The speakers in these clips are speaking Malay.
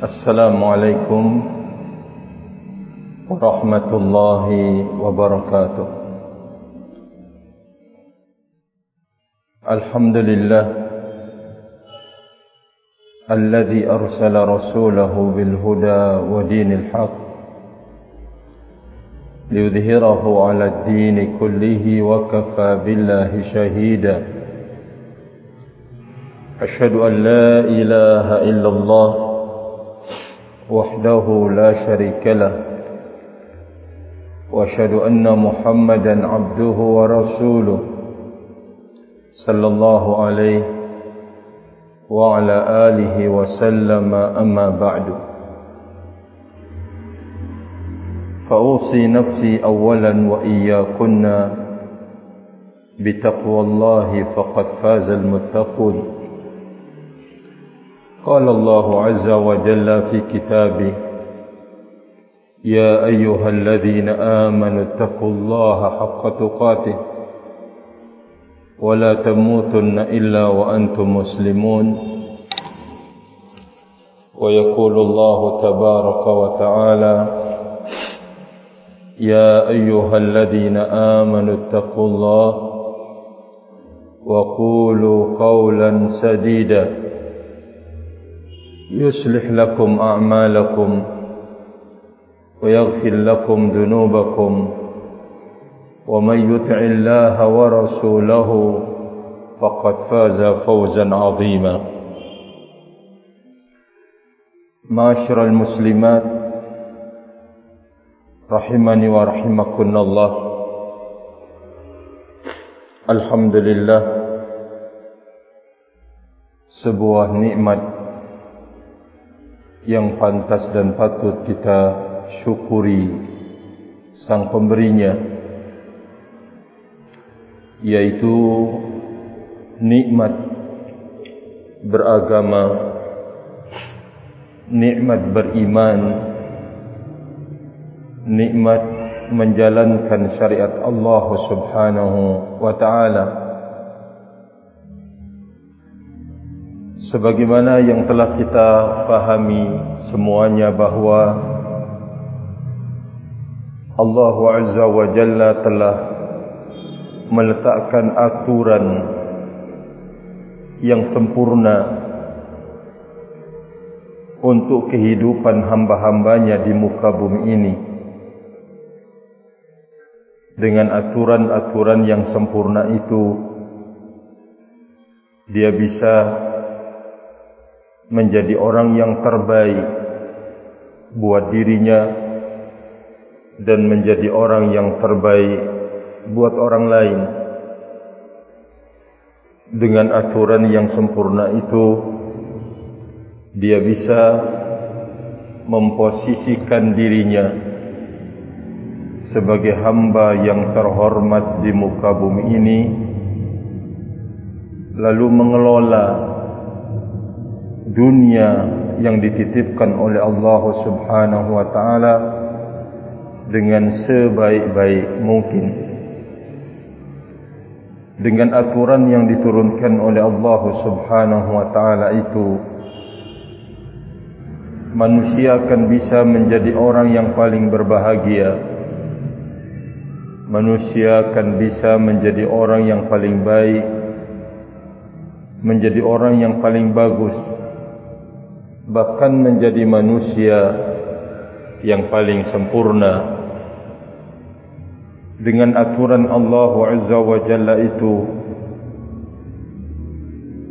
السلام عليكم ورحمة الله وبركاته. الحمد لله الذي أرسل رسوله بالهدى ودين الحق ليظهره على الدين كله وكفى بالله شهيدا. أشهد أن لا إله إلا الله وحده لا شريك له. وأشهد أن محمدا عبده ورسوله صلى الله عليه وعلى آله وسلم. أما بعد فأوصي نفسي أولا وإياكن بتقوى الله فقد فاز المتقون. قال الله عز وجل في كتابه يا أيها الذين آمنوا اتقوا الله حق تقاته ولا تموتن إلا وأنتم مسلمون. ويقول الله تبارك وتعالى يا أيها الذين آمنوا اتقوا الله وقولوا قولا سديدا. يصلح لكم أعمالكم ويغفر لكم ذنوبكم ومن يطع الله ورسوله فقد فاز فوزا عظيما. معاشر المسلمات رحمني ورحمكن الله. الحمد لله. sebuah nikmat yang pantas dan patut kita syukuri sang pemberinya yaitu nikmat beragama nikmat beriman nikmat menjalankan syariat Allah Subhanahu wa taala sebagaimana yang telah kita fahami semuanya bahawa Allah Azza wa Jalla telah meletakkan aturan yang sempurna untuk kehidupan hamba-hambanya di muka bumi ini dengan aturan-aturan yang sempurna itu. Dia bisa menjadi orang yang terbaik buat dirinya dan menjadi orang yang terbaik buat orang lain. Dengan aturan yang sempurna itu dia bisa memposisikan dirinya sebagai hamba yang terhormat di muka bumi ini lalu mengelola dunia yang dititipkan oleh Allah Subhanahu wa taala dengan sebaik-baik mungkin. Dengan aturan yang diturunkan oleh Allah Subhanahu wa taala itu manusia akan bisa menjadi orang yang paling berbahagia. Manusia akan bisa menjadi orang yang paling baik menjadi orang yang paling bagus bahkan menjadi manusia yang paling sempurna. Dengan aturan Allah Azza wa Jalla itu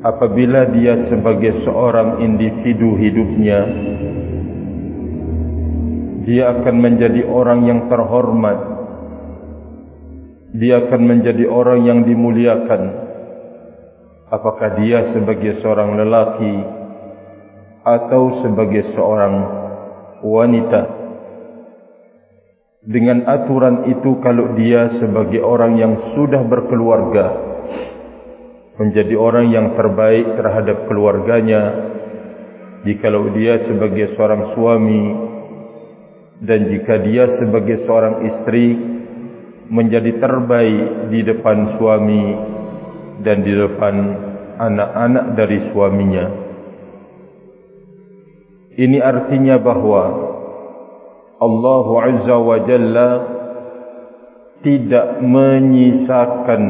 apabila dia sebagai seorang individu hidupnya dia akan menjadi orang yang terhormat. Dia akan menjadi orang yang dimuliakan. Apakah dia sebagai seorang lelaki atau sebagai seorang wanita. Dengan aturan itu kalau dia sebagai orang yang sudah berkeluarga menjadi orang yang terbaik terhadap keluarganya jikalau dia sebagai seorang suami dan jika dia sebagai seorang istri menjadi terbaik di depan suami dan di depan anak-anak dari suaminya ini artinya bahawa Allah Azza wa Jalla tidak menyisakan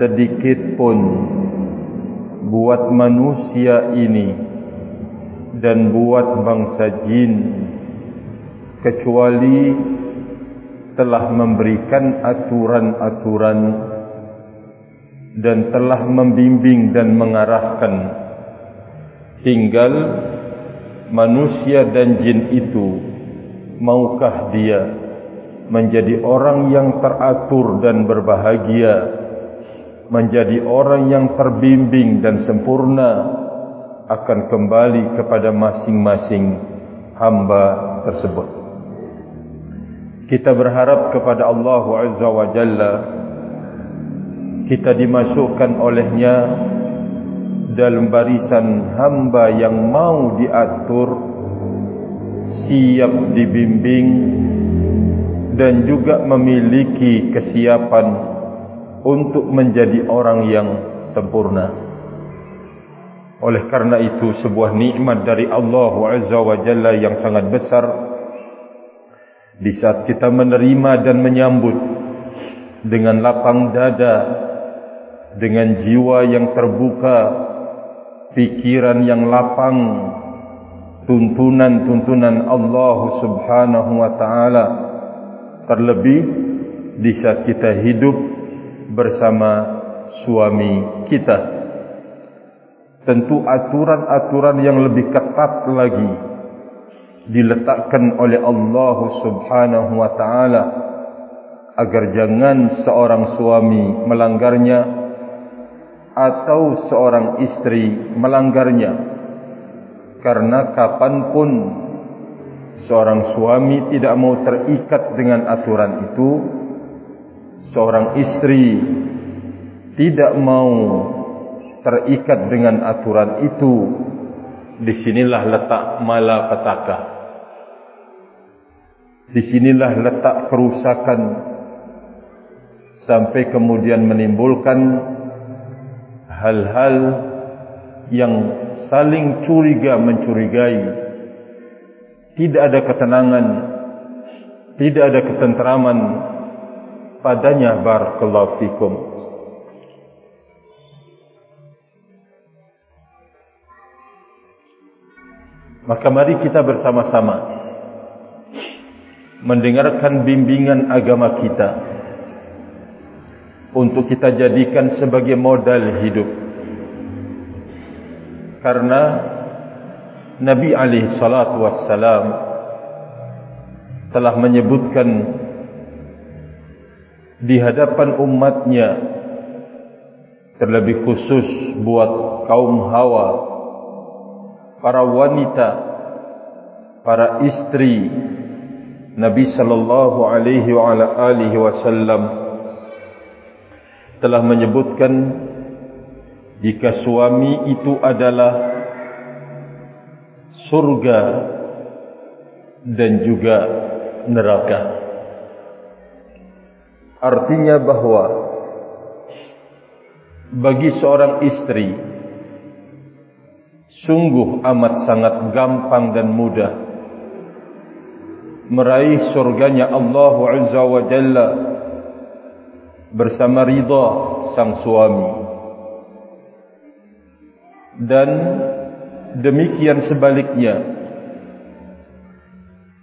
sedikit pun buat manusia ini dan buat bangsa jin kecuali telah memberikan aturan-aturan dan telah membimbing dan mengarahkan. Tinggal manusia dan jin itu maukah dia menjadi orang yang teratur dan berbahagia menjadi orang yang terbimbing dan sempurna akan kembali kepada masing-masing hamba tersebut. Kita berharap kepada Allah Azza wa Jalla kita dimasukkan olehnya dalam barisan hamba yang mau diatur siap dibimbing dan juga memiliki kesiapan untuk menjadi orang yang sempurna. Oleh karena itu sebuah nikmat dari Allah Azza wa Jalla yang sangat besar di saat kita menerima dan menyambut dengan lapang dada dengan jiwa yang terbuka, pikiran yang lapang, tuntunan-tuntunan Allah Subhanahu wa taala terlebih di saat kita hidup bersama suami kita. Tentu aturan-aturan yang lebih ketat lagi diletakkan oleh Allah Subhanahu wa taala agar jangan seorang suami melanggarnya atau seorang istri melanggarnya. Karena kapanpun seorang suami tidak mau terikat dengan aturan itu seorang istri tidak mau terikat dengan aturan itu disinilah letak malapetaka. Disinilah letak kerusakan sampai kemudian menimbulkan hal-hal yang saling curiga mencurigai. Tidak ada ketenangan tidak ada ketenteraman padanya barakallahu fikum. Maka mari kita bersama-sama mendengarkan bimbingan agama kita untuk kita jadikan sebagai modal hidup. Karena Nabi alaihi salatu wassalam telah menyebutkan di hadapan umatnya terlebih khusus buat kaum Hawa para wanita para istri Nabi sallallahu alaihi wa alihi wasallam telah menyebutkan jika suami itu adalah surga dan juga neraka. Artinya bahawa bagi seorang istri sungguh amat sangat gampang dan mudah meraih surganya Allah Azza wa Jalla bersama ridha sang suami. Dan demikian sebaliknya.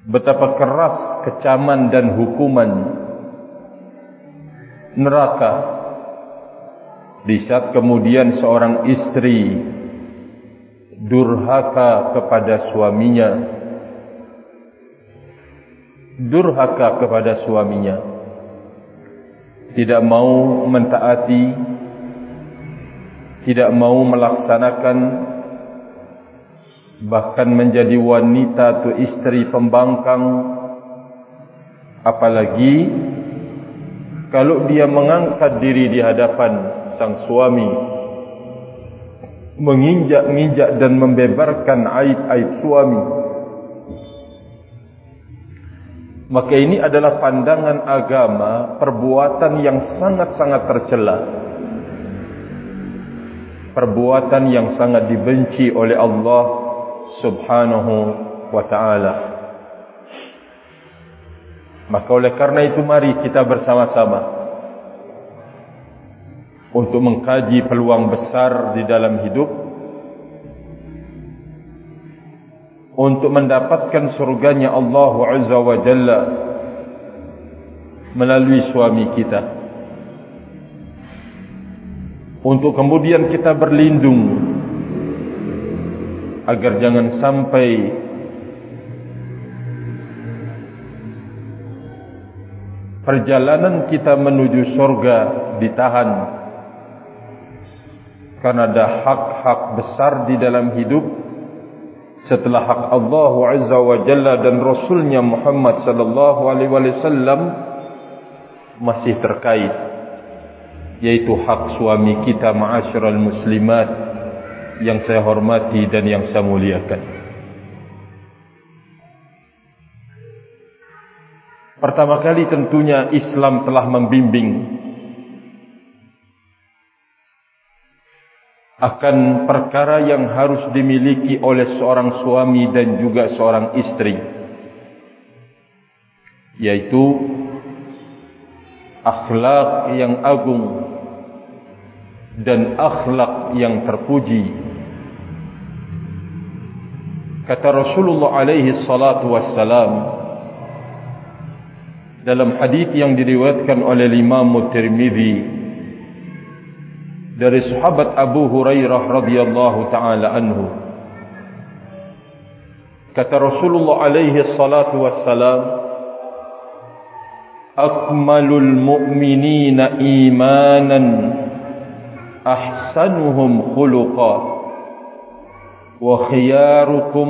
Betapa keras kecaman dan hukuman neraka di saat kemudian seorang istri durhaka kepada suaminya. Durhaka kepada suaminya tidak mau mentaati tidak mau melaksanakan bahkan menjadi wanita atau istri pembangkang. Apalagi kalau dia mengangkat diri di hadapan sang suami menginjak-injak dan membebarkan aib-aib suami maka ini adalah pandangan agama perbuatan yang sangat-sangat tercela perbuatan yang sangat dibenci oleh Allah subhanahu wa taala. Maka oleh karena itu mari kita bersama-sama untuk mengkaji peluang besar di dalam hidup untuk mendapatkan surganya Allah Azza wa Jalla melalui suami kita. Untuk kemudian kita berlindung agar jangan sampai perjalanan kita menuju surga ditahan. Karena ada hak-hak besar di dalam hidup setelah hak Allah Azza wa Jalla dan Rasulnya Muhammad sallallahu alaihi wasallam masih terkait yaitu hak suami kita ma'asyiral muslimat yang saya hormati dan yang saya muliakan. Pertama kali tentunya Islam telah membimbing akan perkara yang harus dimiliki oleh seorang suami dan juga seorang istri yaitu akhlak yang agung dan akhlak yang terpuji. Kata Rasulullah alaihi salatu wassalam dalam hadis yang diriwayatkan oleh Imam Tirmizi dari sahabat Abu Hurairah radhiyallahu taala anhu kata Rasulullah alaihi salatu wassalam akmalul mu'minina imanan ahsanuhum khuluqa wa khiyarukum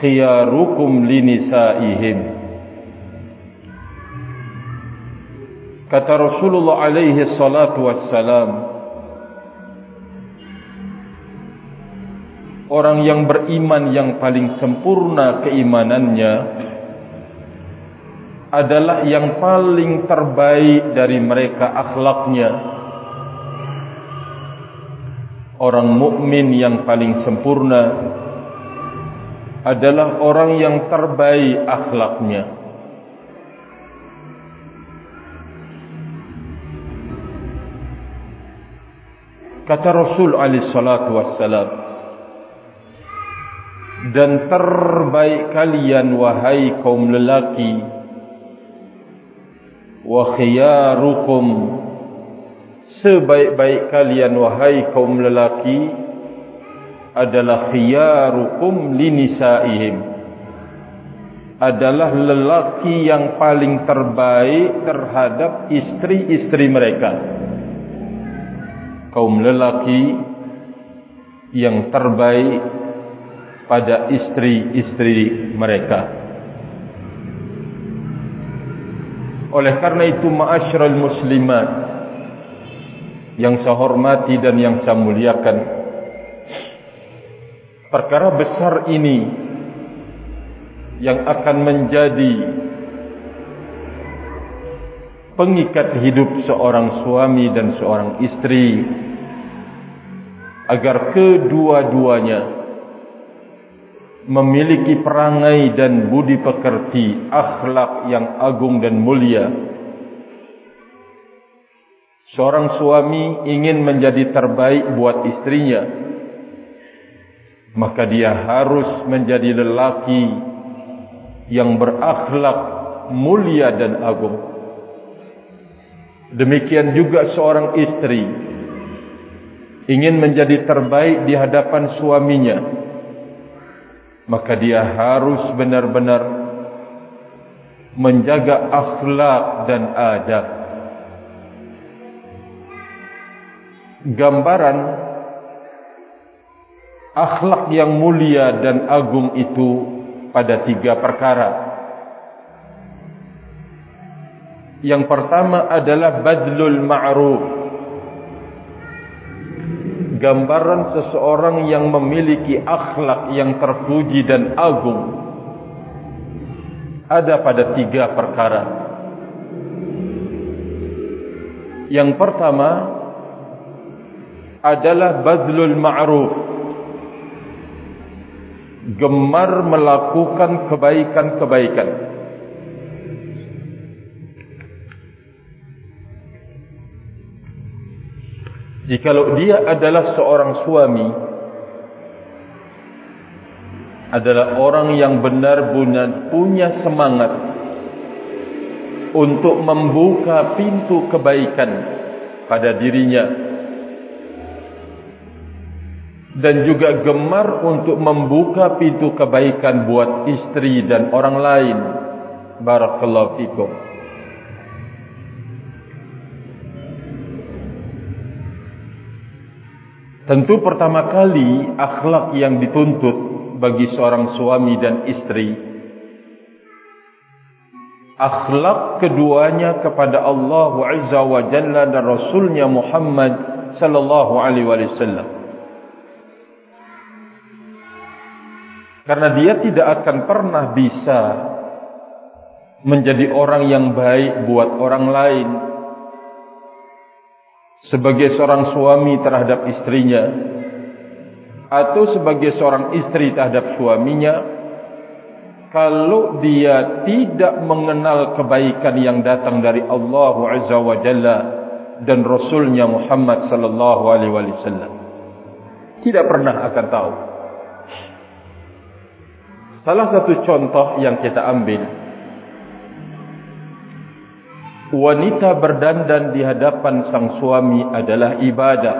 khiyarukum linisaihim kata Rasulullah alaihi salatu wassalam orang yang beriman yang paling sempurna keimanannya adalah yang paling terbaik dari mereka akhlaknya. Orang mukmin yang paling sempurna adalah orang yang terbaik akhlaknya. Kata Rasul alaihi salatu wassalam dan terbaik kalian wahai kaum lelaki. Wa khiyarukum. Sebaik-baik kalian wahai kaum lelaki adalah khiyarukum linisaihim adalah lelaki yang paling terbaik terhadap istri-istri mereka. Kaum lelaki yang terbaik pada istri-istri mereka. Oleh karena itu ma'asyiral muslimat yang saya hormati dan yang saya muliakan perkara besar ini yang akan menjadi pengikat hidup seorang suami dan seorang istri agar kedua-duanya memiliki perangai dan budi pekerti, akhlak yang agung dan mulia. Seorang suami ingin menjadi terbaik buat istrinya, maka dia harus menjadi lelaki yang berakhlak mulia dan agung. Demikian juga seorang istri ingin menjadi terbaik di hadapan suaminya, maka dia harus benar-benar menjaga akhlak dan adab. Gambaran akhlak yang mulia dan agung itu pada tiga perkara. Yang pertama adalah badlul ma'ruf gambaran seseorang yang memiliki akhlak yang terpuji dan agung ada pada tiga perkara. Yang pertama adalah bazlul ma'ruf. gemar melakukan kebaikan-kebaikan. Jikalau dia adalah seorang suami adalah orang yang benar-benar punya semangat untuk membuka pintu kebaikan pada dirinya dan juga gemar untuk membuka pintu kebaikan buat istri dan orang lain. Barakallahu fikum. Tentu pertama kali akhlak yang dituntut bagi seorang suami dan istri akhlak keduanya kepada Allah Azza wa Jalla dan Rasulnya Muhammad sallallahu alaihi wasallam. Karena dia tidak akan pernah bisa menjadi orang yang baik buat orang lain sebagai seorang suami terhadap istrinya atau sebagai seorang istri terhadap suaminya kalau dia tidak mengenal kebaikan yang datang dari Allah Azza wa Jalla dan Rasulnya Muhammad sallallahu alaihi wasallam tidak pernah akan tahu. Salah satu contoh yang kita ambil Wanita berdandan di hadapan sang suami adalah ibadah.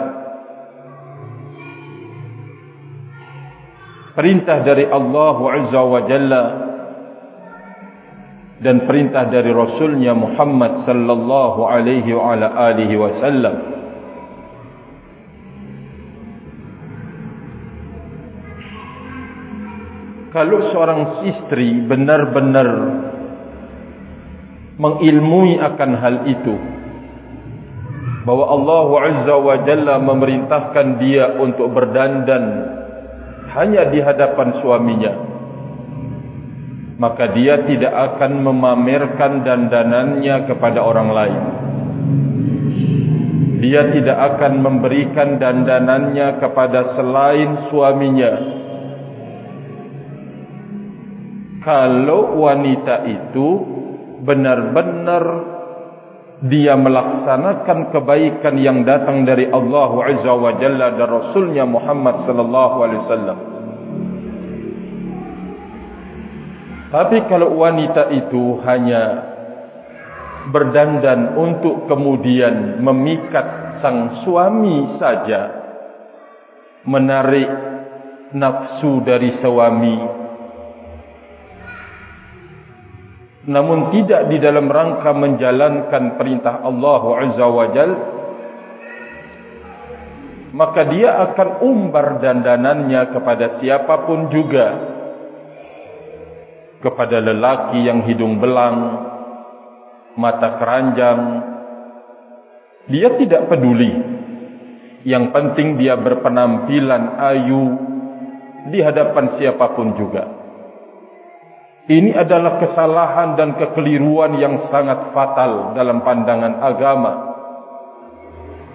Perintah dari Allah Azza wa Jalla dan perintah dari Rasulnya Muhammad sallallahu alaihi wa ala alihi wasallam kalau seorang istri benar-benar mengilmui akan hal itu. Bahwa Allah Azza wa Jalla memerintahkan dia untuk berdandan hanya di hadapan suaminya. Maka dia tidak akan memamerkan dandanannya kepada orang lain. Dia tidak akan memberikan dandanannya kepada selain suaminya. Kalau wanita itu benar-benar dia melaksanakan kebaikan yang datang dari Allah Azza wa Jalla dan Rasulnya Muhammad sallallahu alaihi wasallam. Tapi kalau wanita itu hanya berdandan untuk kemudian memikat sang suami saja, menarik nafsu dari suami, namun tidak di dalam rangka menjalankan perintah Allah Azza wa Jal maka dia akan umbar dandanannya kepada siapapun juga. Kepada lelaki yang hidung belang mata keranjang dia tidak peduli. Yang penting dia berpenampilan ayu di hadapan siapapun juga ini adalah kesalahan dan kekeliruan yang sangat fatal dalam pandangan agama.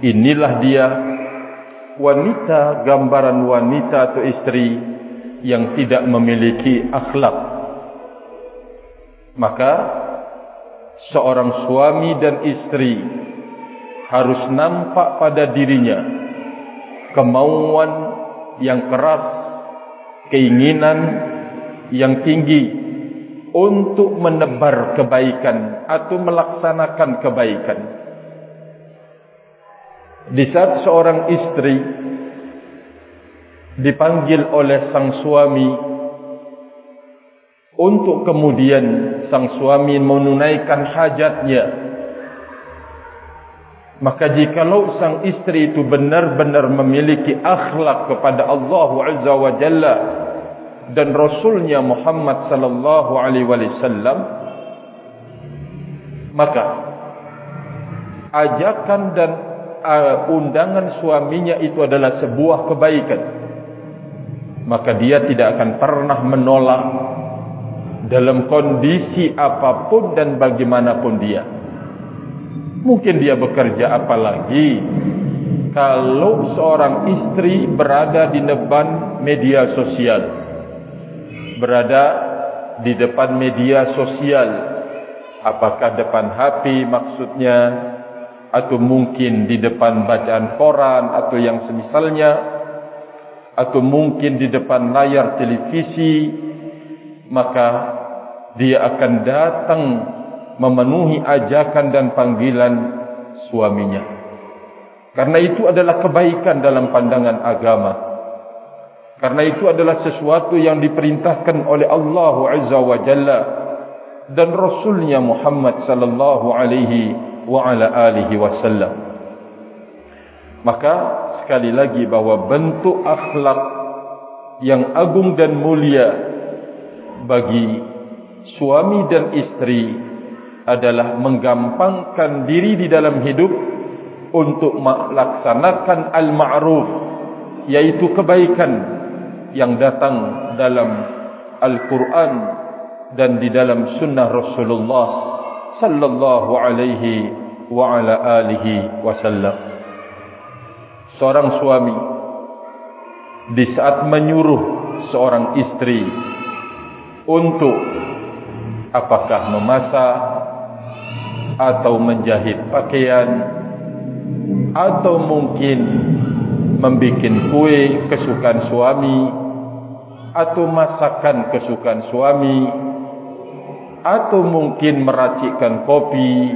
Inilah dia wanita, gambaran wanita atau istri yang tidak memiliki akhlak. Maka seorang suami dan istri harus nampak pada dirinya kemauan yang keras, keinginan yang tinggi untuk menebar kebaikan atau melaksanakan kebaikan. Di saat seorang istri dipanggil oleh sang suami untuk kemudian sang suami menunaikan hajatnya, maka jikalau sang istri itu benar-benar memiliki akhlak kepada Allah Azza wa Jalla dan Rasulnya Muhammad sallallahu alaihi wasallam maka ajakan dan uh, undangan suaminya itu adalah sebuah kebaikan. Maka dia tidak akan pernah menolak dalam kondisi apapun dan bagaimanapun dia. Mungkin dia bekerja apalagi. Kalau seorang istri berada di depan media sosial berada di depan media sosial. Apakah depan HP maksudnya atau mungkin di depan bacaan koran atau yang semisalnya atau mungkin di depan layar televisi maka dia akan datang memenuhi ajakan dan panggilan suaminya. Karena itu adalah kebaikan dalam pandangan agama karena itu adalah sesuatu yang diperintahkan oleh Allah Azza wa Jalla dan Rasulnya Muhammad sallallahu alaihi wa ala alihi wasallam. Maka sekali lagi bahwa bentuk akhlak yang agung dan mulia bagi suami dan istri adalah menggampangkan diri di dalam hidup untuk melaksanakan al-ma'ruf yaitu kebaikan yang datang dalam Al-Quran dan di dalam sunnah Rasulullah sallallahu alaihi wa ala alihi wasallam. Seorang suami di saat menyuruh seorang istri untuk apakah memasak atau menjahit pakaian atau mungkin membuat kue kesukaan suami atau masakan kesukaan suami atau mungkin meracikkan kopi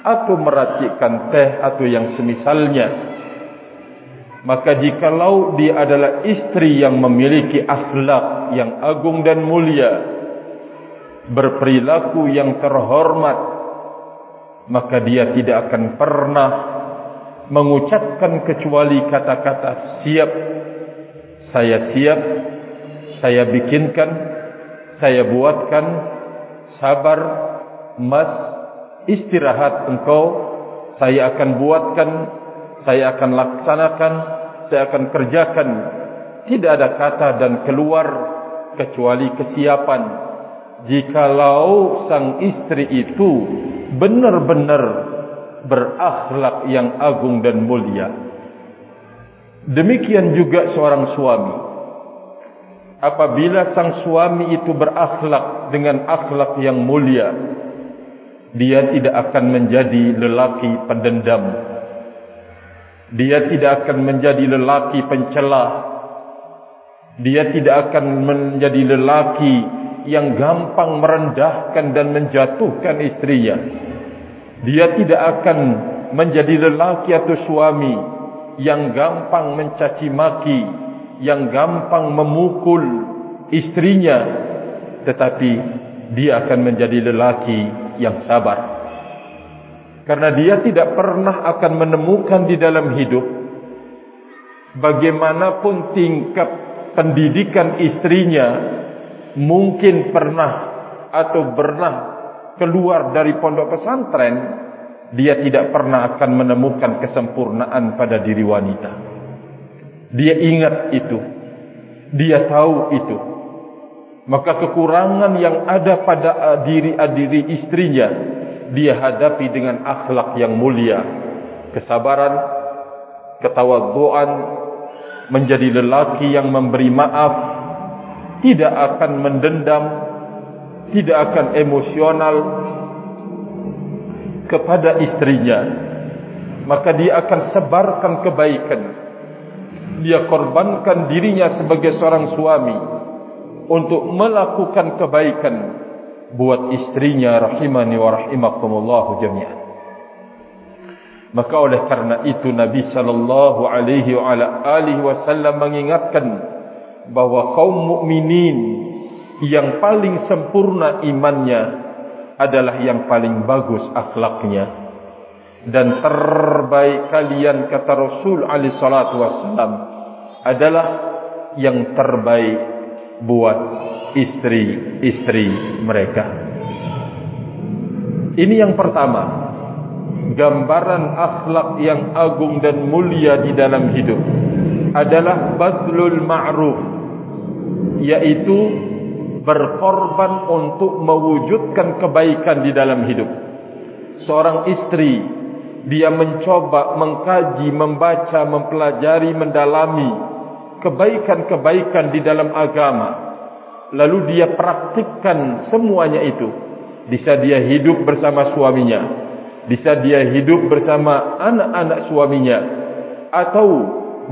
atau meracikkan teh atau yang semisalnya. Maka jikalau dia adalah istri yang memiliki akhlak yang agung dan mulia berperilaku yang terhormat maka dia tidak akan pernah mengucapkan kecuali kata-kata siap saya siap saya bikinkan saya buatkan sabar mas istirahat engkau saya akan buatkan saya akan laksanakan saya akan kerjakan. Tidak ada kata dan keluar kecuali kesiapan. Jikalau sang istri itu benar-benar berakhlak yang agung dan mulia. Demikian juga seorang suami. Apabila sang suami itu berakhlak dengan akhlak yang mulia, dia tidak akan menjadi lelaki pendendam. Dia tidak akan menjadi lelaki pencela. Dia tidak akan menjadi lelaki yang gampang merendahkan dan menjatuhkan istrinya dia tidak akan menjadi lelaki atau suami yang gampang mencaci maki, yang gampang memukul istrinya, tetapi dia akan menjadi lelaki yang sabar. Karena dia tidak pernah akan menemukan di dalam hidup bagaimanapun tingkat pendidikan istrinya mungkin pernah atau pernah keluar dari pondok pesantren, dia tidak pernah akan menemukan kesempurnaan pada diri wanita. Dia ingat itu. Dia tahu itu. Maka kekurangan yang ada pada diri-diri istrinya, dia hadapi dengan akhlak yang mulia. Kesabaran, ketawaduan, menjadi lelaki yang memberi maaf, tidak akan mendendam, tidak akan emosional kepada istrinya maka dia akan sebarkan kebaikan. Dia korbankan dirinya sebagai seorang suami untuk melakukan kebaikan buat istrinya rahimani wa rahimakumullah jami'an. Maka oleh karena itu Nabi sallallahu alaihi wa ala alihi wasallam mengingatkan bahwa kaum mukminin yang paling sempurna imannya adalah yang paling bagus akhlaknya dan terbaik kalian kata Rasul Ali Salatu Wasallam adalah yang terbaik buat istri-istri mereka. Ini yang pertama. Gambaran akhlak yang agung dan mulia di dalam hidup adalah badlul ma'ruf yaitu berkorban untuk mewujudkan kebaikan di dalam hidup. Seorang istri, dia mencoba mengkaji, membaca, mempelajari, mendalami kebaikan-kebaikan di dalam agama. lalu dia praktikkan semuanya itu bisa dia hidup bersama suaminya bisa dia hidup bersama anak-anak suaminya atau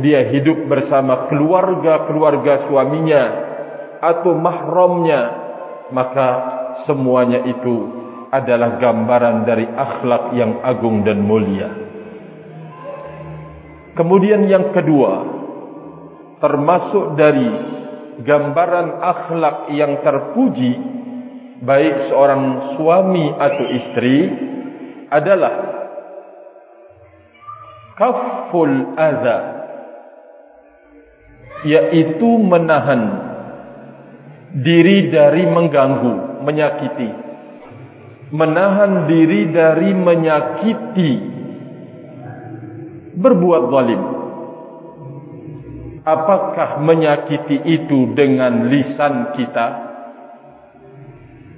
dia hidup bersama keluarga-keluarga suaminya atau mahramnya maka semuanya itu adalah gambaran dari akhlak yang agung dan mulia. Kemudian yang kedua termasuk dari gambaran akhlak yang terpuji baik seorang suami atau istri adalah kaful adza yaitu menahan diri dari mengganggu menyakiti. Menahan diri dari menyakiti. Berbuat zalim. Apakah menyakiti itu dengan lisan kita?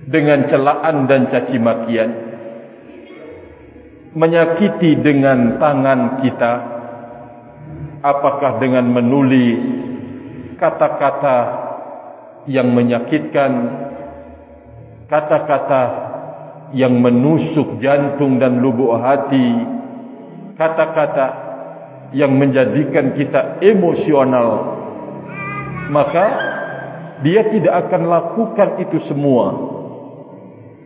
Dengan celaan dan caci makian? Menyakiti dengan tangan kita? Apakah dengan menulis kata-kata yang menyakitkan kata-kata yang menusuk jantung dan lubuk hati kata-kata yang menjadikan kita emosional maka dia tidak akan lakukan itu semua.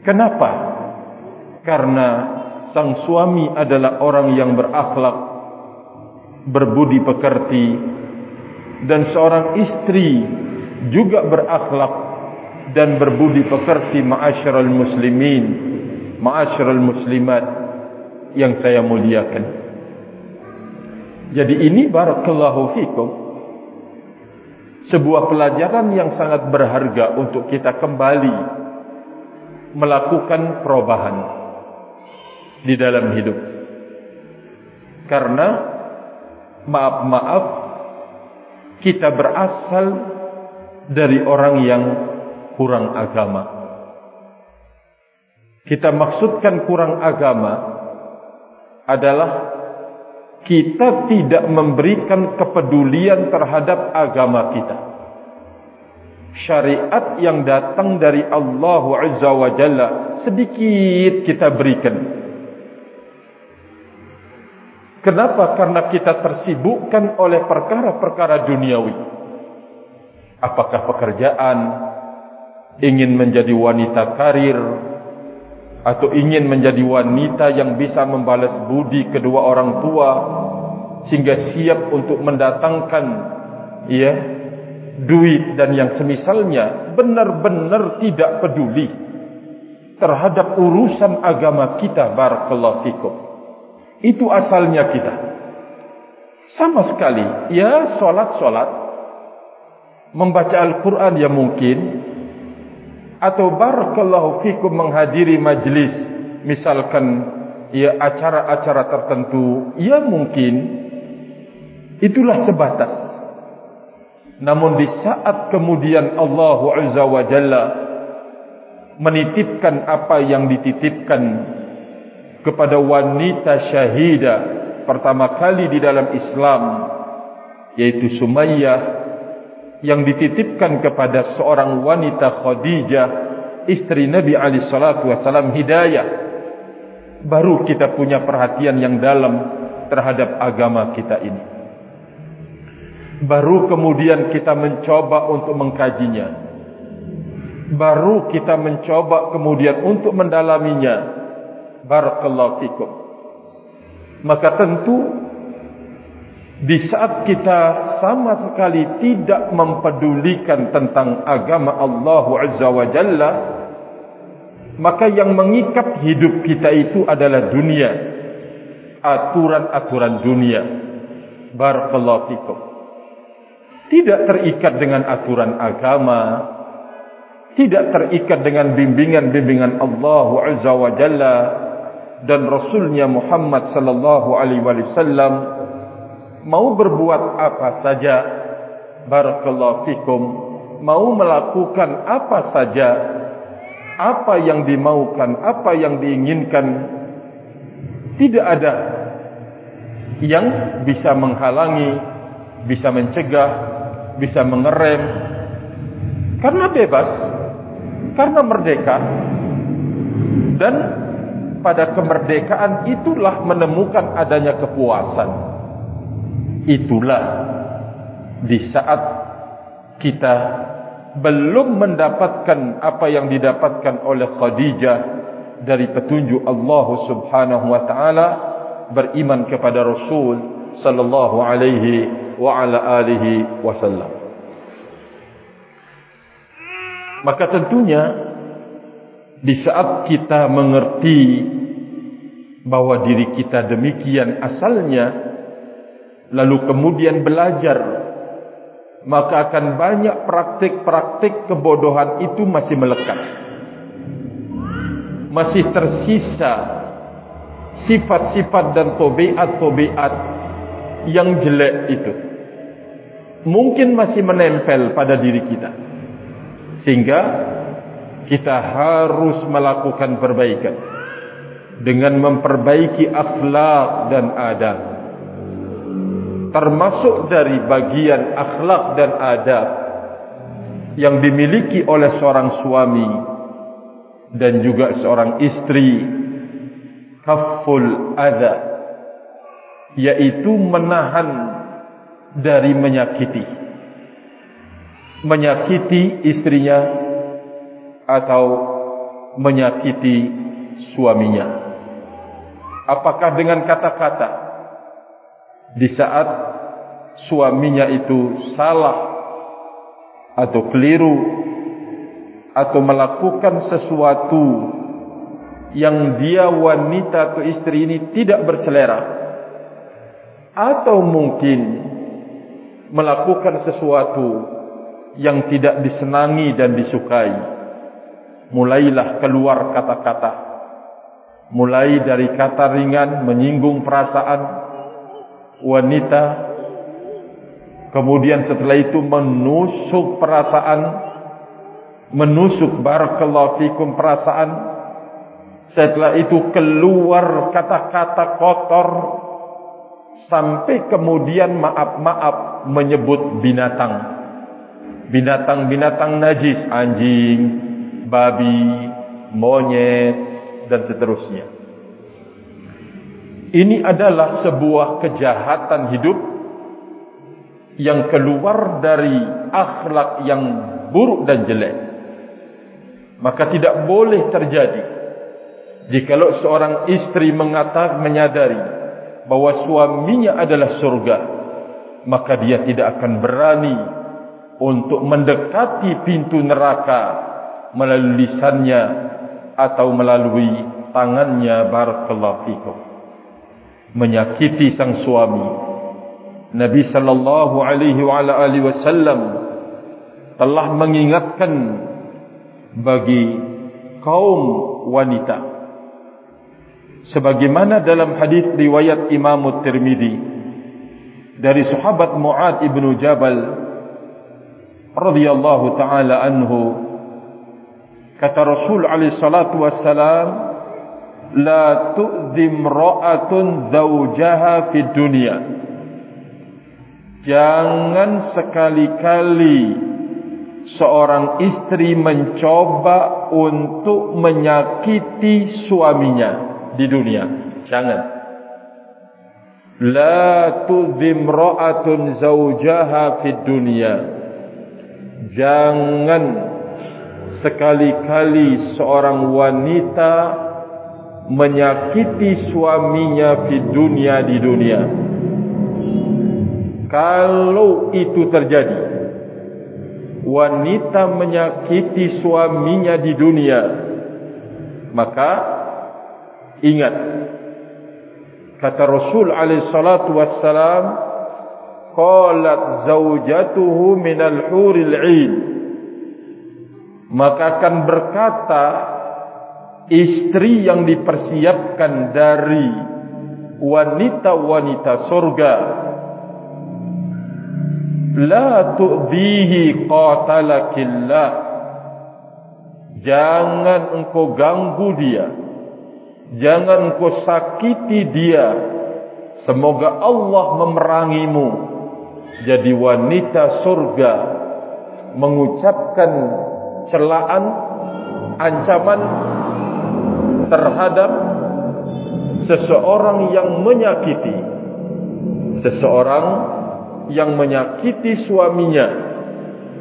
Kenapa? Karena sang suami adalah orang yang berakhlak berbudi pekerti dan seorang istri juga berakhlak dan berbudi pekerti ma'asyiral muslimin ma'asyiral muslimat yang saya muliakan jadi ini barakallahu fikum sebuah pelajaran yang sangat berharga untuk kita kembali melakukan perubahan di dalam hidup. Karena maaf-maaf kita berasal dari orang yang kurang agama. Kita maksudkan kurang agama adalah kita tidak memberikan kepedulian terhadap agama kita. Syariat yang datang dari Allah Azza wa Jalla sedikit kita berikan. Kenapa? Karena kita tersibukkan oleh perkara-perkara duniawi. Apakah pekerjaan, ingin menjadi wanita karir, atau ingin menjadi wanita yang bisa membalas budi kedua orang tua sehingga siap untuk mendatangkan ya duit dan yang semisalnya benar-benar tidak peduli terhadap urusan agama kita barakallahu fikum. Itu asalnya kita. Sama sekali ya salat-salat membaca Al-Qur'an ya mungkin atau barakallahu fikum menghadiri majlis misalkan ya acara-acara tertentu ya mungkin itulah sebatas. Namun di saat kemudian Allah Azza wa Jalla menitipkan apa yang dititipkan kepada wanita syahida pertama kali di dalam Islam yaitu Sumayyah yang dititipkan kepada seorang wanita Khadijah istri Nabi Ali Shallallahu Wasallam hidayah. Baru kita punya perhatian yang dalam terhadap agama kita ini. Baru kemudian kita mencoba untuk mengkajinya. Baru kita mencoba kemudian untuk mendalaminya. Barakallahu fikum. Maka tentu di saat kita sama sekali tidak mempedulikan tentang agama Allah Azza wa Jalla maka yang mengikat hidup kita itu adalah dunia. Aturan-aturan dunia. Barakallahu fikum. Tidak terikat dengan aturan agama. Tidak terikat dengan bimbingan-bimbingan Allah Azza wa Jalla dan Rasulnya Muhammad sallallahu alaihi wasallam mau berbuat apa saja barakallahu fikum mau melakukan apa saja apa yang dimaukan apa yang diinginkan tidak ada yang bisa menghalangi bisa mencegah bisa mengerem Karena bebas, karena merdeka, dan pada kemerdekaan itulah menemukan adanya kepuasan. Itulah di saat kita belum mendapatkan apa yang didapatkan oleh Khadijah dari petunjuk Allah Subhanahu wa taala beriman kepada Rasul sallallahu alaihi wa ala alihi wasallam. Maka tentunya di saat kita mengerti bahwa diri kita demikian asalnya lalu kemudian belajar maka akan banyak praktik-praktik kebodohan itu masih melekat. Masih tersisa sifat-sifat dan tobiat-tobiat yang jelek itu. Mungkin masih menempel pada diri kita. Sehingga kita harus melakukan perbaikan dengan memperbaiki akhlak dan adab termasuk dari bagian akhlak dan adab yang dimiliki oleh seorang suami dan juga seorang istri. Kaful adha yaitu menahan dari menyakiti. Menyakiti istrinya atau menyakiti suaminya. Apakah dengan kata-kata di saat suaminya itu salah atau keliru atau melakukan sesuatu yang dia wanita atau istri ini tidak berselera atau mungkin melakukan sesuatu yang tidak disenangi dan disukai mulailah keluar kata-kata. Mulai dari kata ringan menyinggung perasaan wanita. Kemudian setelah itu menusuk perasaan. Menusuk barakallahu fikum perasaan. Setelah itu keluar kata-kata kotor. Sampai kemudian maaf-maaf menyebut binatang. Binatang-binatang najis. Anjing babi monyet dan seterusnya ini adalah sebuah kejahatan hidup yang keluar dari akhlak yang buruk dan jelek. Maka tidak boleh terjadi jikalau seorang istri mengatakan menyadari bahwa suaminya adalah surga, maka dia tidak akan berani untuk mendekati pintu neraka melalui lisannya atau melalui tangannya barakallahu fikum menyakiti sang suami. Nabi sallallahu alaihi wa ala alihi wasallam telah mengingatkan bagi kaum wanita sebagaimana dalam hadis riwayat Imam Tirmizi dari sahabat Muad ibnu Jabal radhiyallahu taala anhu kata Rasul alaihi salatu wassalam la tu'zim ra'atun zawjaha fi dunia. Jangan sekali-kali seorang istri mencoba untuk menyakiti suaminya di dunia. Jangan. La tu'zim ra'atun zawjaha fi dunia. Jangan sekali-kali seorang wanita menyakiti suaminya di dunia di dunia. Kalau itu terjadi, wanita menyakiti suaminya di dunia, maka ingat kata Rasul alaihi salatu wassalam, qalat zaujatuhu minal huril 'ain. Maka akan berkata istri yang dipersiapkan dari wanita-wanita surga la tu'dhihi qatalakillah. Jangan engkau ganggu dia. Jangan engkau sakiti dia. Semoga Allah memerangimu. Jadi wanita surga mengucapkan celaan ancaman terhadap seseorang yang menyakiti. Seseorang yang menyakiti suaminya.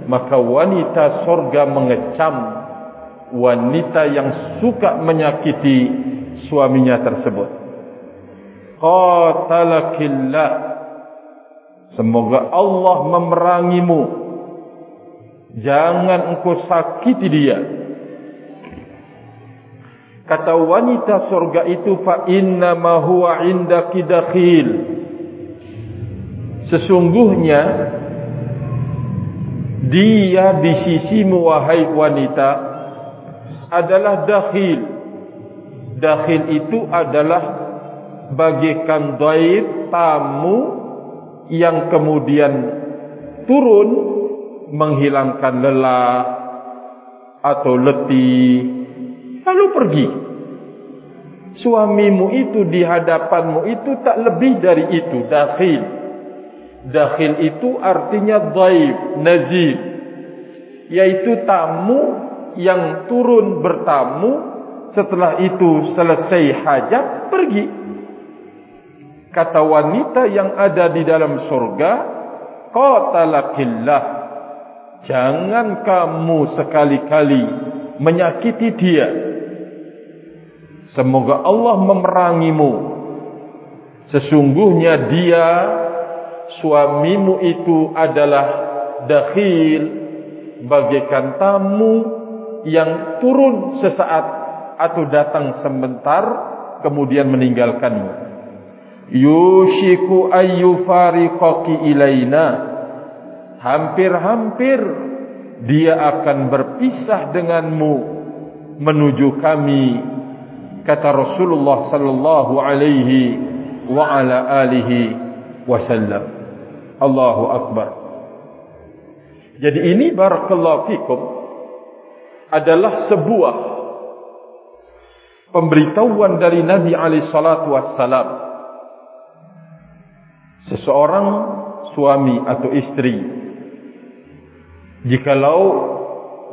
Maka wanita sorga mengecam wanita yang suka menyakiti suaminya tersebut. Qatalakillah. Semoga Allah memerangimu. Jangan engkau sakiti dia kata wanita surga itu fa inna ma huwa indaki dakhil sesungguhnya dia di sisimu wahai wanita adalah dakhil. Dakhil itu adalah bagikan dhaif tamu yang kemudian turun menghilangkan lelah atau letih lalu pergi. Suamimu itu di hadapanmu itu tak lebih dari itu, dakhil. Dakhil itu artinya dhaif, nazib. Yaitu tamu yang turun bertamu setelah itu selesai hajat pergi. Kata wanita yang ada di dalam surga, qatalakillah. Jangan kamu sekali-kali menyakiti dia. Semoga Allah memerangimu. Sesungguhnya dia suamimu itu adalah dakhil bagaikan tamu yang turun sesaat atau datang sebentar kemudian meninggalkanmu. Yushiku ayyufariqaki ilaina. Hampir-hampir dia akan berpisah denganmu menuju kami kata Rasulullah sallallahu alaihi wa ala alihi wasallam. Allahu akbar. Jadi ini barakallahu fikum adalah sebuah pemberitahuan dari Nabi alaihi salatu wassalam. Seseorang suami atau istri jikalau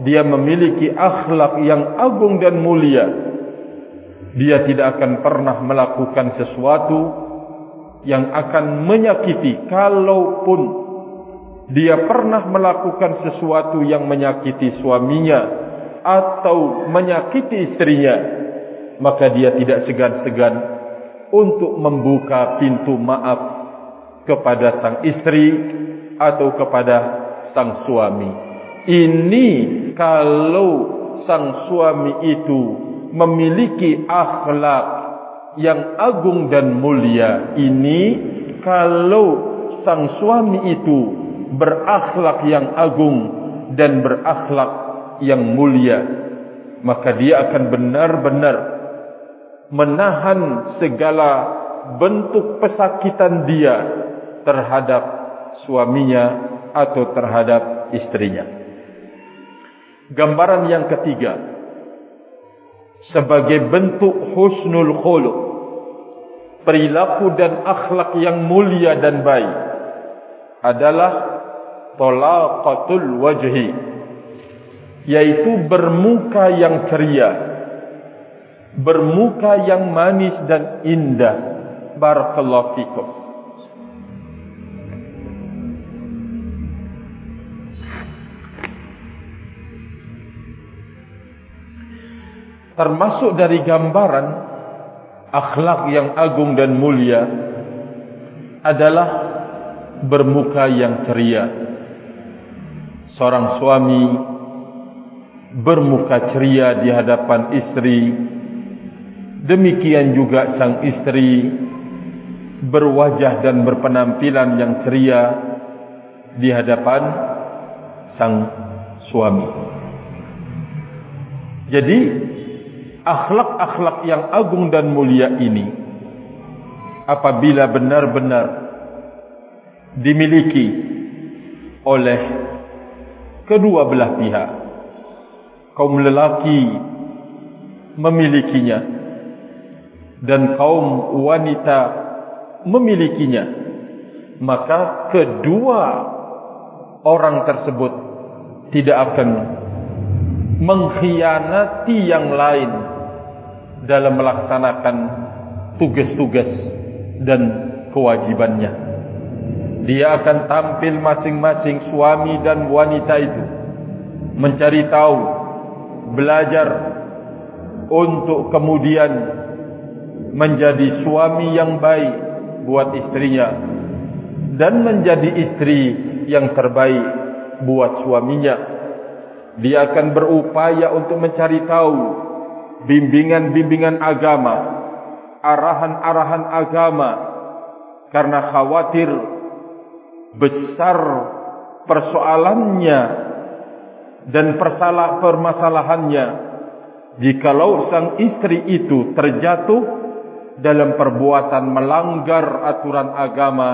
dia memiliki akhlak yang agung dan mulia dia tidak akan pernah melakukan sesuatu yang akan menyakiti kalaupun dia pernah melakukan sesuatu yang menyakiti suaminya atau menyakiti istrinya maka dia tidak segan-segan untuk membuka pintu maaf kepada sang istri atau kepada sang suami. Ini kalau sang suami itu memiliki akhlak yang agung dan mulia. Ini kalau sang suami itu berakhlak yang agung dan berakhlak yang mulia. Maka dia akan benar-benar menahan segala bentuk pesakitan dia terhadap suaminya atau terhadap istrinya. Gambaran yang ketiga sebagai bentuk husnul khuluq perilaku dan akhlak yang mulia dan baik adalah talaqatul wajhi yaitu bermuka yang ceria bermuka yang manis dan indah. Barakallahu fikum termasuk dari gambaran akhlak yang agung dan mulia adalah bermuka yang ceria. Seorang suami bermuka ceria di hadapan istri. Demikian juga sang istri berwajah dan berpenampilan yang ceria di hadapan sang suami. Jadi akhlak-akhlak yang agung dan mulia ini apabila benar-benar dimiliki oleh kedua belah pihak kaum lelaki memilikinya dan kaum wanita memilikinya maka kedua orang tersebut tidak akan mengkhianati yang lain dalam melaksanakan tugas-tugas dan kewajibannya. Dia akan tampil masing-masing suami dan wanita itu mencari tahu, belajar untuk kemudian menjadi suami yang baik buat istrinya dan menjadi istri yang terbaik buat suaminya. Dia akan berupaya untuk mencari tahu bimbingan-bimbingan agama, arahan-arahan agama karena khawatir besar persoalannya dan persalah permasalahannya jikalau sang istri itu terjatuh dalam perbuatan melanggar aturan agama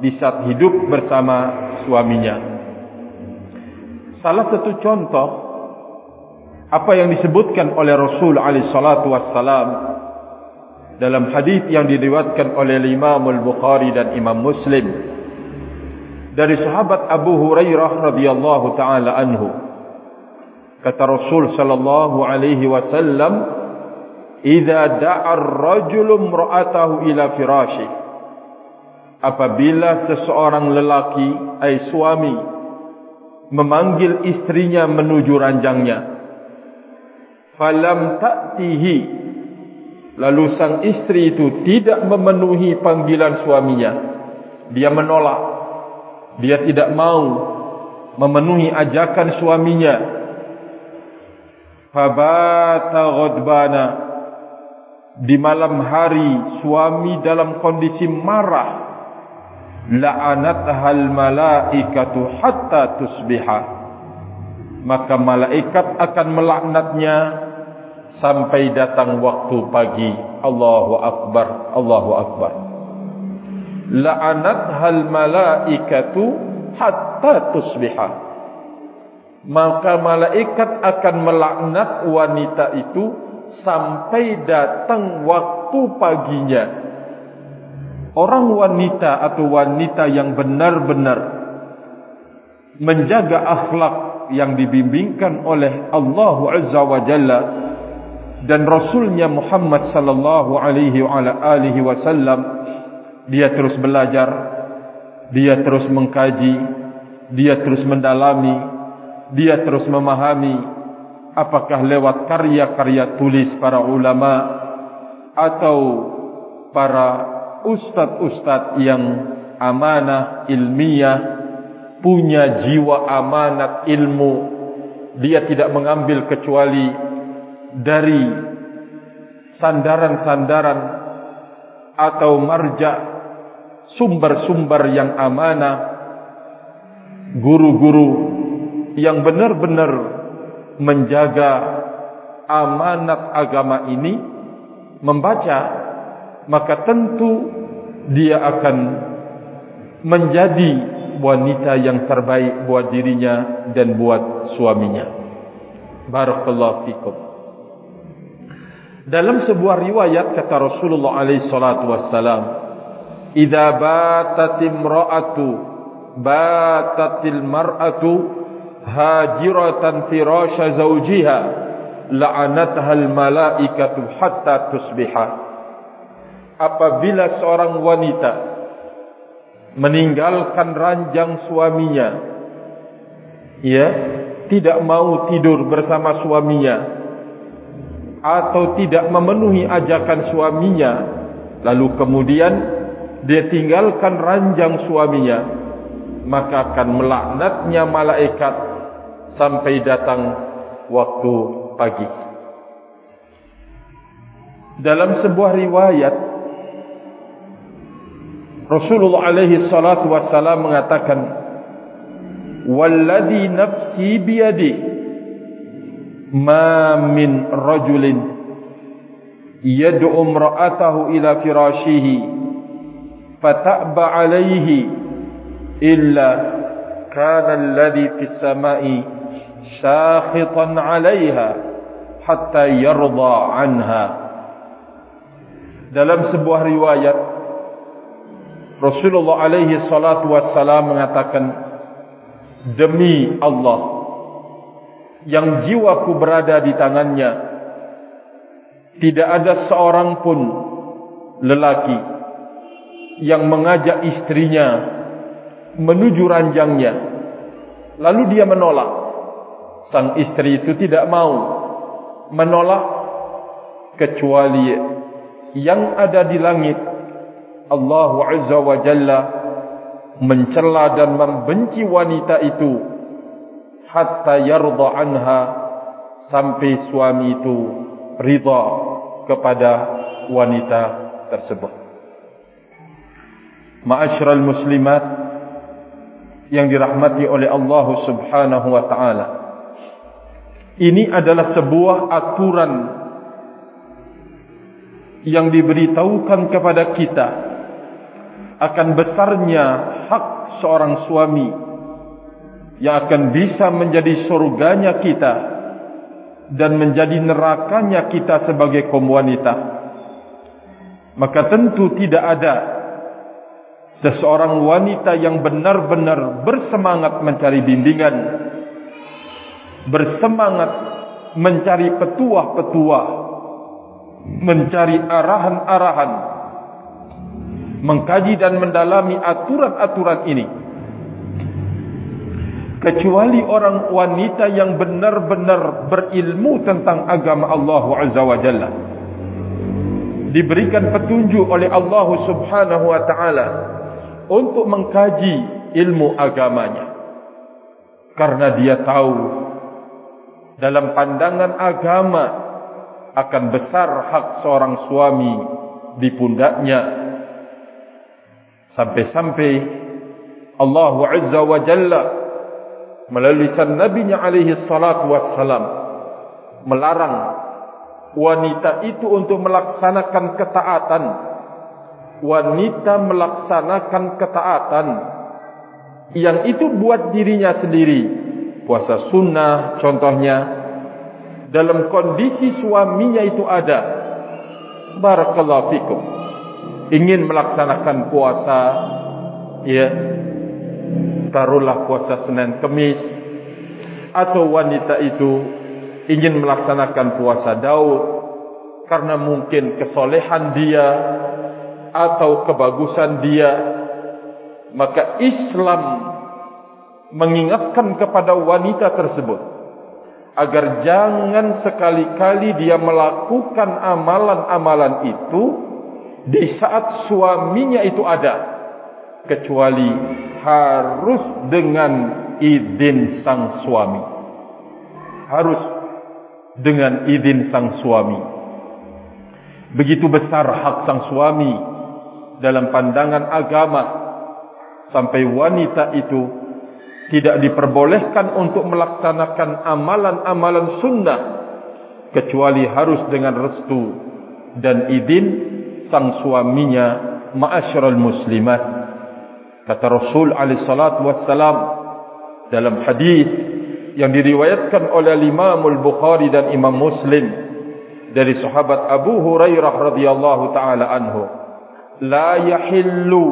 di saat hidup bersama suaminya. Salah satu contoh apa yang disebutkan oleh Rasul alaihi salatu wassalam dalam hadis yang diriwayatkan oleh Imam Al-Bukhari dan Imam Muslim dari sahabat Abu Hurairah radhiyallahu taala anhu. Kata Rasul sallallahu alaihi wasallam idza da'a ar-rajulu imra'atahu ila firashi. Apabila seseorang lelaki ai suami memanggil istrinya menuju ranjangnya falam ta'tihi. Lalu sang istri itu tidak memenuhi panggilan suaminya. Dia menolak. Dia tidak mau memenuhi ajakan suaminya. Fabata ghadbana. Di malam hari suami dalam kondisi marah. La'anatha al malaikatu hatta tusbiha. Maka malaikat akan melaknatnya sampai datang waktu pagi. Allahu akbar Allahu akbar. La'anat hal malaikatu hatta tusbiha. Maka malaikat akan melaknat wanita itu sampai datang waktu paginya. Orang wanita atau wanita yang benar-benar menjaga akhlak yang dibimbingkan oleh Allah Azza wa Jalla dan Rasulnya Muhammad sallallahu alaihi wasallam dia terus belajar, dia terus mengkaji, dia terus mendalami, dia terus memahami apakah lewat karya-karya tulis para ulama atau para ustad-ustad yang amanah ilmiah punya jiwa amanat ilmu dia tidak mengambil kecuali dari sandaran-sandaran atau marja sumber-sumber yang amanah, guru-guru yang benar-benar menjaga amanat agama ini membaca, maka tentu dia akan menjadi wanita yang terbaik buat dirinya dan buat suaminya. Barakallahu fikum. Dalam sebuah riwayat kata Rasulullah alaihi salatu wassalam, idza batat imra'atu batatil mar'atu hajiratan firasha zawjiha la'anatha al malaikatu hatta tusbiha. Apabila seorang wanita meninggalkan ranjang suaminya ya tidak mau tidur bersama suaminya atau tidak memenuhi ajakan suaminya. Lalu kemudian dia tinggalkan ranjang suaminya maka akan melaknatnya malaikat sampai datang waktu pagi. Dalam sebuah riwayat Rasulullah alaihi salatu wassalam mengatakan walladhi nafsi biyadi ma min rajulin yad'u imra'atahu ila firashihi fata'ba 'alayhi illa kana alladhi fis sama'i shakhitan 'alayha hatta yarda 'anha. Dalam sebuah riwayat Rasulullah alaihi salatu wassalam mengatakan demi Allah yang jiwaku berada di tangannya. Tidak ada seorang pun lelaki yang mengajak istrinya menuju ranjangnya. Lalu dia menolak. Sang istri itu tidak mau menolak kecuali yang ada di langit. Allah Azza wa Jalla mencela dan membenci wanita itu hatta yarda anha sampai suami itu ridha kepada wanita tersebut. Ma'asyiral muslimat yang dirahmati oleh Allah Subhanahu wa taala. Ini adalah sebuah aturan yang diberitahukan kepada kita akan besarnya hak seorang suami yang akan bisa menjadi surganya kita dan menjadi nerakanya kita sebagai kaum wanita. Maka tentu tidak ada seseorang wanita yang benar-benar bersemangat mencari bimbingan bersemangat mencari petuah-petuah mencari arahan-arahan mengkaji dan mendalami aturan-aturan ini kecuali orang wanita yang benar-benar berilmu tentang agama Allah Azza wa Jalla. Diberikan petunjuk oleh Allah Subhanahu wa taala untuk mengkaji ilmu agamanya. Karena dia tahu dalam pandangan agama akan besar hak seorang suami di pundaknya. Sampai-sampai Allah Azza wa Jalla melalui lisan nabinya alaihi salatu wassalam melarang wanita itu untuk melaksanakan ketaatan. Wanita melaksanakan ketaatan yang itu buat dirinya sendiri. Puasa sunnah contohnya dalam kondisi suaminya itu ada. Barakallahu fikum. Ingin melaksanakan puasa ya taruhlah puasa Senin Kemis. Atau wanita itu ingin melaksanakan puasa Daud karena mungkin kesolehan dia atau kebagusan dia maka Islam mengingatkan kepada wanita tersebut agar jangan sekali-kali dia melakukan amalan-amalan itu di saat suaminya itu ada kecuali harus dengan izin sang suami. Harus dengan izin sang suami. Begitu besar hak sang suami dalam pandangan agama sampai wanita itu tidak diperbolehkan untuk melaksanakan amalan-amalan sunnah kecuali harus dengan restu dan izin sang suaminya ma'asyiral muslimat kata Rasul alaihi salatu wassalam dalam hadis yang diriwayatkan oleh Imam Al-Bukhari dan Imam Muslim dari sahabat Abu Hurairah radhiyallahu taala anhu. La yahillu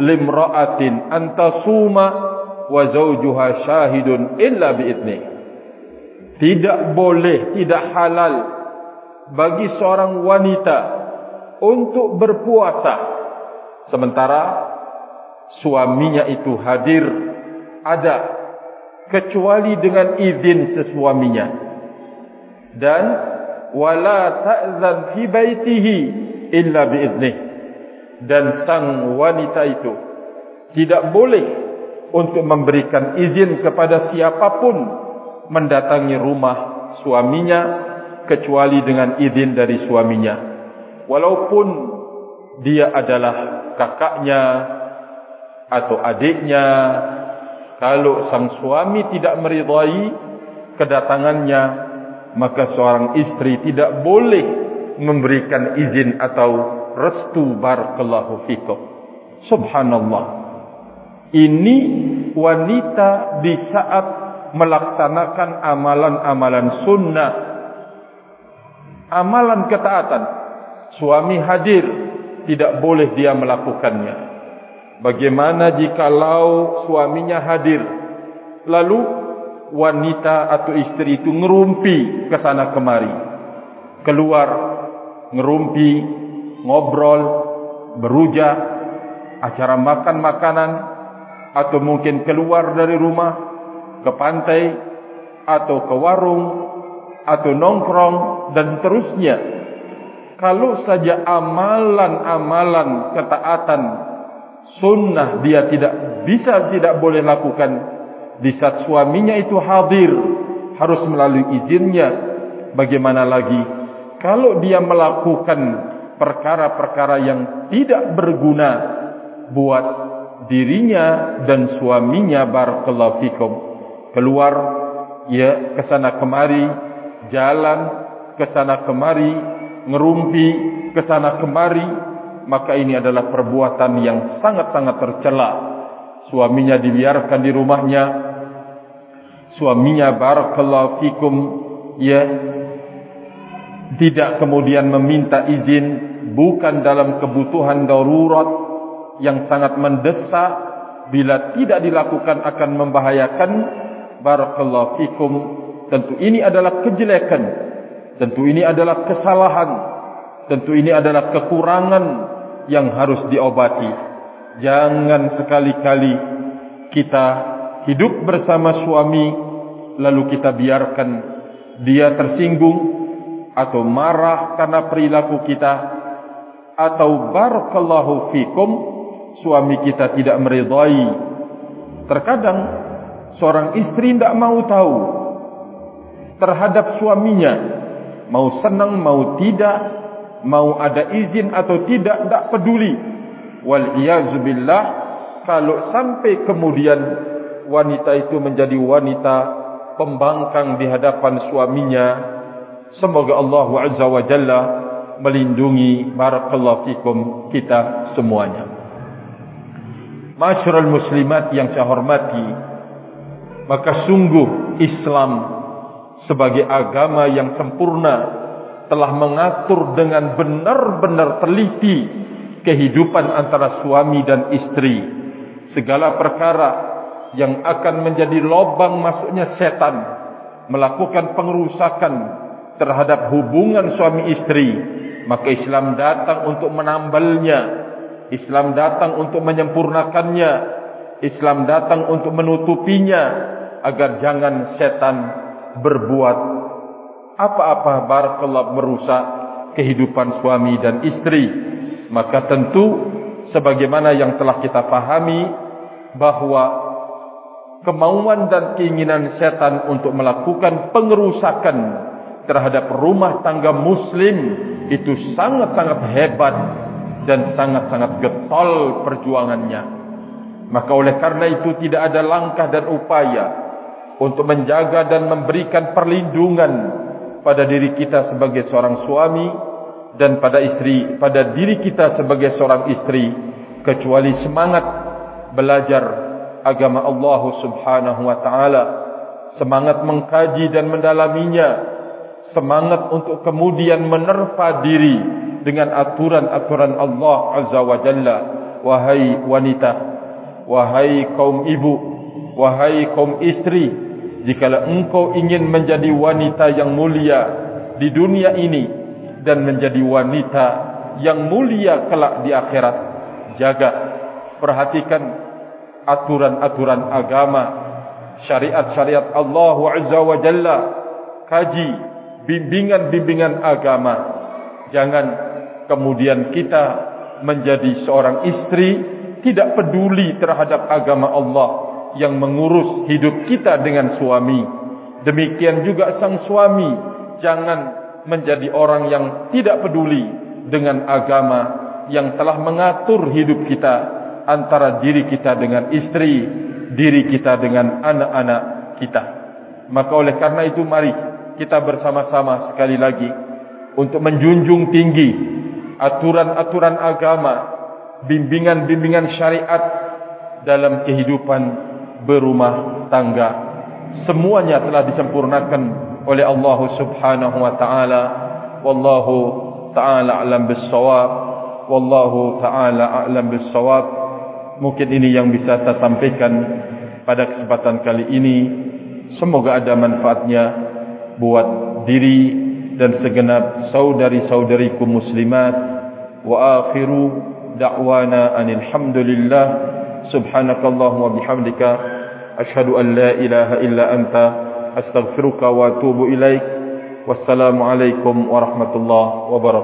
limra'atin an tasuma wa zawjuha shahidun illa bi'idni. Tidak boleh tidak halal bagi seorang wanita untuk berpuasa. Sementara suaminya itu hadir ada kecuali dengan izin sesuaminya. Dan wala ta'zan fi baitihi illa bi dan sang wanita itu tidak boleh untuk memberikan izin kepada siapapun mendatangi rumah suaminya kecuali dengan izin dari suaminya. Walaupun dia adalah kakaknya atau adiknya kalau sang suami tidak meridai kedatangannya maka seorang istri tidak boleh memberikan izin atau restu barakallahu fikum. Subhanallah. Ini wanita di saat melaksanakan amalan-amalan sunnah amalan ketaatan. Suami hadir tidak boleh dia melakukannya Bagaimana jikalau suaminya hadir Lalu wanita atau istri itu ngerumpi ke sana kemari. Keluar, ngerumpi, ngobrol, berujak, acara makan makanan, atau mungkin keluar dari rumah, ke pantai, atau ke warung, atau nongkrong, dan seterusnya. Kalau saja amalan-amalan ketaatan sunnah dia tidak bisa tidak boleh lakukan. Di saat suaminya itu hadir harus melalui izinnya. Bagaimana lagi? Kalau dia melakukan perkara-perkara yang tidak berguna buat dirinya dan suaminya barakallahu fikum. Keluar ya ke sana kemari jalan ke sana kemari ngerumpi ke sana kemari maka ini adalah perbuatan yang sangat-sangat tercela. Suaminya dibiarkan di rumahnya. Suaminya barakallahu fikum ya tidak kemudian meminta izin bukan dalam kebutuhan darurat yang sangat mendesak. Bila tidak dilakukan akan membahayakan barakallahu fikum. Tentu ini adalah kejelekan. Tentu ini adalah kesalahan. Tentu ini adalah kekurangan yang harus diobati. Jangan sekali-kali kita hidup bersama suami lalu kita biarkan dia tersinggung atau marah karena perilaku kita atau barakallahu fikum suami kita tidak meridai. Terkadang seorang istri tidak mau tahu terhadap suaminya mau senang mau tidak mau ada izin atau tidak tidak peduli. Wal billah kalau sampai kemudian wanita itu menjadi wanita pembangkang di hadapan suaminya semoga Allah Azza wa Jalla melindungi barakallahu fikum kita semuanya. Masyarul muslimat yang saya hormati maka sungguh Islam sebagai agama yang sempurna telah mengatur dengan benar-benar teliti kehidupan antara suami dan istri. Segala perkara yang akan menjadi lobang masuknya setan melakukan pengerusakan terhadap hubungan suami istri maka Islam datang untuk menambalnya. Islam datang untuk menyempurnakannya. Islam datang untuk menutupinya agar jangan setan berbuat apa-apa barakallah merusak kehidupan suami dan istri. Maka tentu sebagaimana yang telah kita pahami bahwa kemauan dan keinginan setan untuk melakukan pengerusakan terhadap rumah tangga muslim itu sangat-sangat hebat dan sangat-sangat getol perjuangannya. Maka oleh karena itu tidak ada langkah dan upaya untuk menjaga dan memberikan perlindungan pada diri kita sebagai seorang suami dan pada istri pada diri kita sebagai seorang istri kecuali semangat belajar agama Allah Subhanahu wa taala, semangat mengkaji dan mendalaminya, semangat untuk kemudian menerpa diri dengan aturan-aturan Allah Azza wa Jalla. Wahai wanita, wahai kaum ibu, wahai kaum istri, jika engkau ingin menjadi wanita yang mulia di dunia ini dan menjadi wanita yang mulia kelak di akhirat, jaga, perhatikan aturan-aturan agama, syariat-syariat Allah Azza wa Jalla, kaji bimbingan-bimbingan agama. Jangan kemudian kita menjadi seorang istri tidak peduli terhadap agama Allah yang mengurus hidup kita dengan suami. Demikian juga sang suami jangan menjadi orang yang tidak peduli dengan agama yang telah mengatur hidup kita antara diri kita dengan istri, diri kita dengan anak-anak kita. Maka oleh karena itu mari kita bersama-sama sekali lagi untuk menjunjung tinggi aturan-aturan agama, bimbingan-bimbingan syariat dalam kehidupan berumah tangga. Semuanya telah disempurnakan oleh Allah Subhanahu wa taala. Wallahu taala alam bis-shawab. Wallahu taala a'lam bis-shawab. Mungkin ini yang bisa saya sampaikan pada kesempatan kali ini. semoga ada manfaatnya buat diri dan segenap saudari-saudariku muslimat wa akhiru da'wana anil hamdulillah subhanakallahumma bihamdika ashhadu an la ilaha illa anta astaghfiruka wa atubu ilaik. Wassalamu alaikum warahmatullahi wabarakatuh